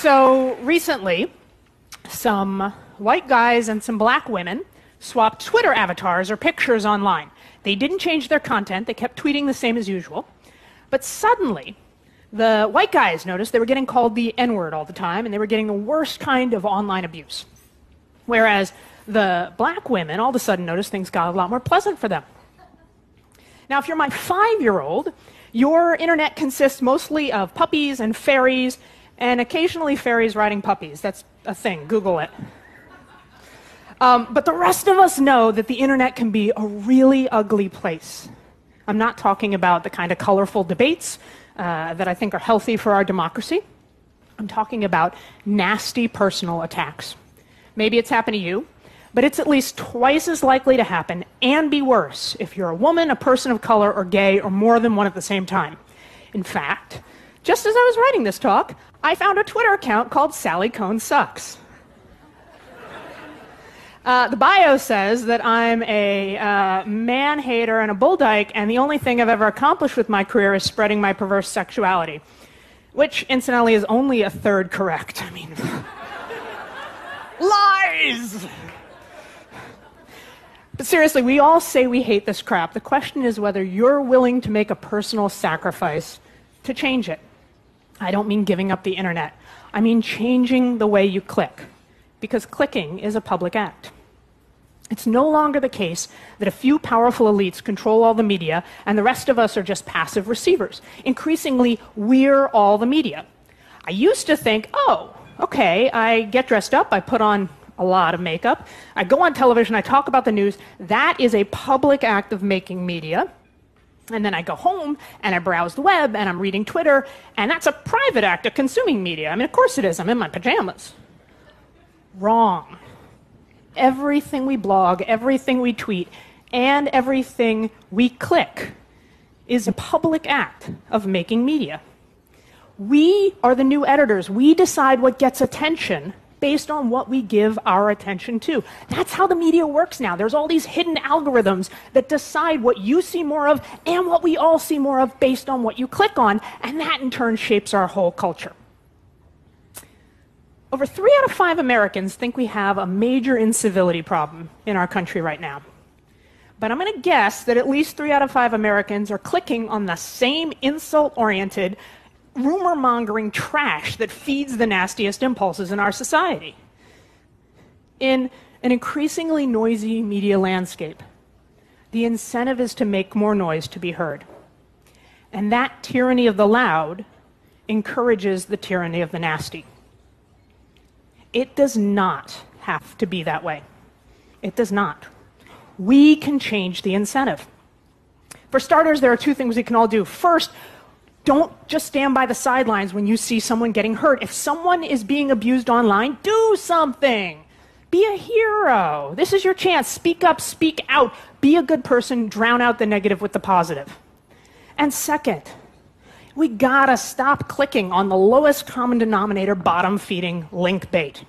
So recently, some white guys and some black women swapped Twitter avatars or pictures online. They didn't change their content, they kept tweeting the same as usual. But suddenly, the white guys noticed they were getting called the N word all the time, and they were getting the worst kind of online abuse. Whereas the black women all of a sudden noticed things got a lot more pleasant for them. Now, if you're my five year old, your internet consists mostly of puppies and fairies, and occasionally fairies riding puppies. That's a thing, Google it. Um, but the rest of us know that the internet can be a really ugly place. I'm not talking about the kind of colorful debates uh, that I think are healthy for our democracy. I'm talking about nasty personal attacks. Maybe it's happened to you, but it's at least twice as likely to happen and be worse if you're a woman, a person of color, or gay, or more than one at the same time. In fact, just as I was writing this talk, I found a Twitter account called Sally Kohn Sucks. Uh, the bio says that I'm a uh, man hater and a bull dyke, and the only thing I've ever accomplished with my career is spreading my perverse sexuality. Which, incidentally, is only a third correct. I mean, lies! But seriously, we all say we hate this crap. The question is whether you're willing to make a personal sacrifice to change it. I don't mean giving up the internet, I mean changing the way you click because clicking is a public act. It's no longer the case that a few powerful elites control all the media and the rest of us are just passive receivers. Increasingly, we're all the media. I used to think, oh, okay, I get dressed up, I put on a lot of makeup, I go on television, I talk about the news. That is a public act of making media. And then I go home and I browse the web and I'm reading Twitter, and that's a private act of consuming media. I mean, of course it is, I'm in my pajamas. Wrong. Everything we blog, everything we tweet, and everything we click is a public act of making media. We are the new editors. We decide what gets attention based on what we give our attention to. That's how the media works now. There's all these hidden algorithms that decide what you see more of and what we all see more of based on what you click on, and that in turn shapes our whole culture. Over three out of five Americans think we have a major incivility problem in our country right now. But I'm going to guess that at least three out of five Americans are clicking on the same insult oriented, rumor mongering trash that feeds the nastiest impulses in our society. In an increasingly noisy media landscape, the incentive is to make more noise to be heard. And that tyranny of the loud encourages the tyranny of the nasty. It does not have to be that way. It does not. We can change the incentive. For starters, there are two things we can all do. First, don't just stand by the sidelines when you see someone getting hurt. If someone is being abused online, do something. Be a hero. This is your chance. Speak up, speak out. Be a good person, drown out the negative with the positive. And second, we gotta stop clicking on the lowest common denominator bottom feeding link bait.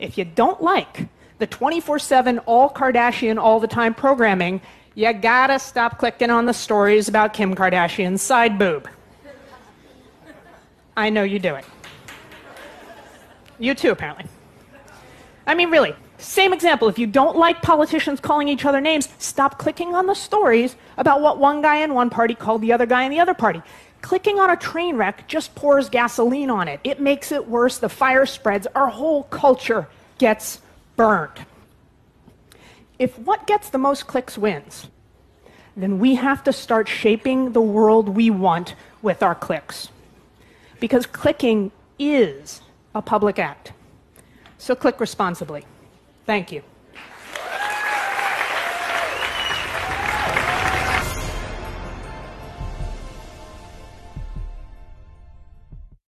If you don't like the 24 7 all Kardashian all the time programming, you gotta stop clicking on the stories about Kim Kardashian's side boob. I know you do it. You too, apparently. I mean, really, same example. If you don't like politicians calling each other names, stop clicking on the stories about what one guy in one party called the other guy in the other party. Clicking on a train wreck just pours gasoline on it. It makes it worse. The fire spreads. Our whole culture gets burned. If what gets the most clicks wins, then we have to start shaping the world we want with our clicks. Because clicking is a public act. So click responsibly. Thank you.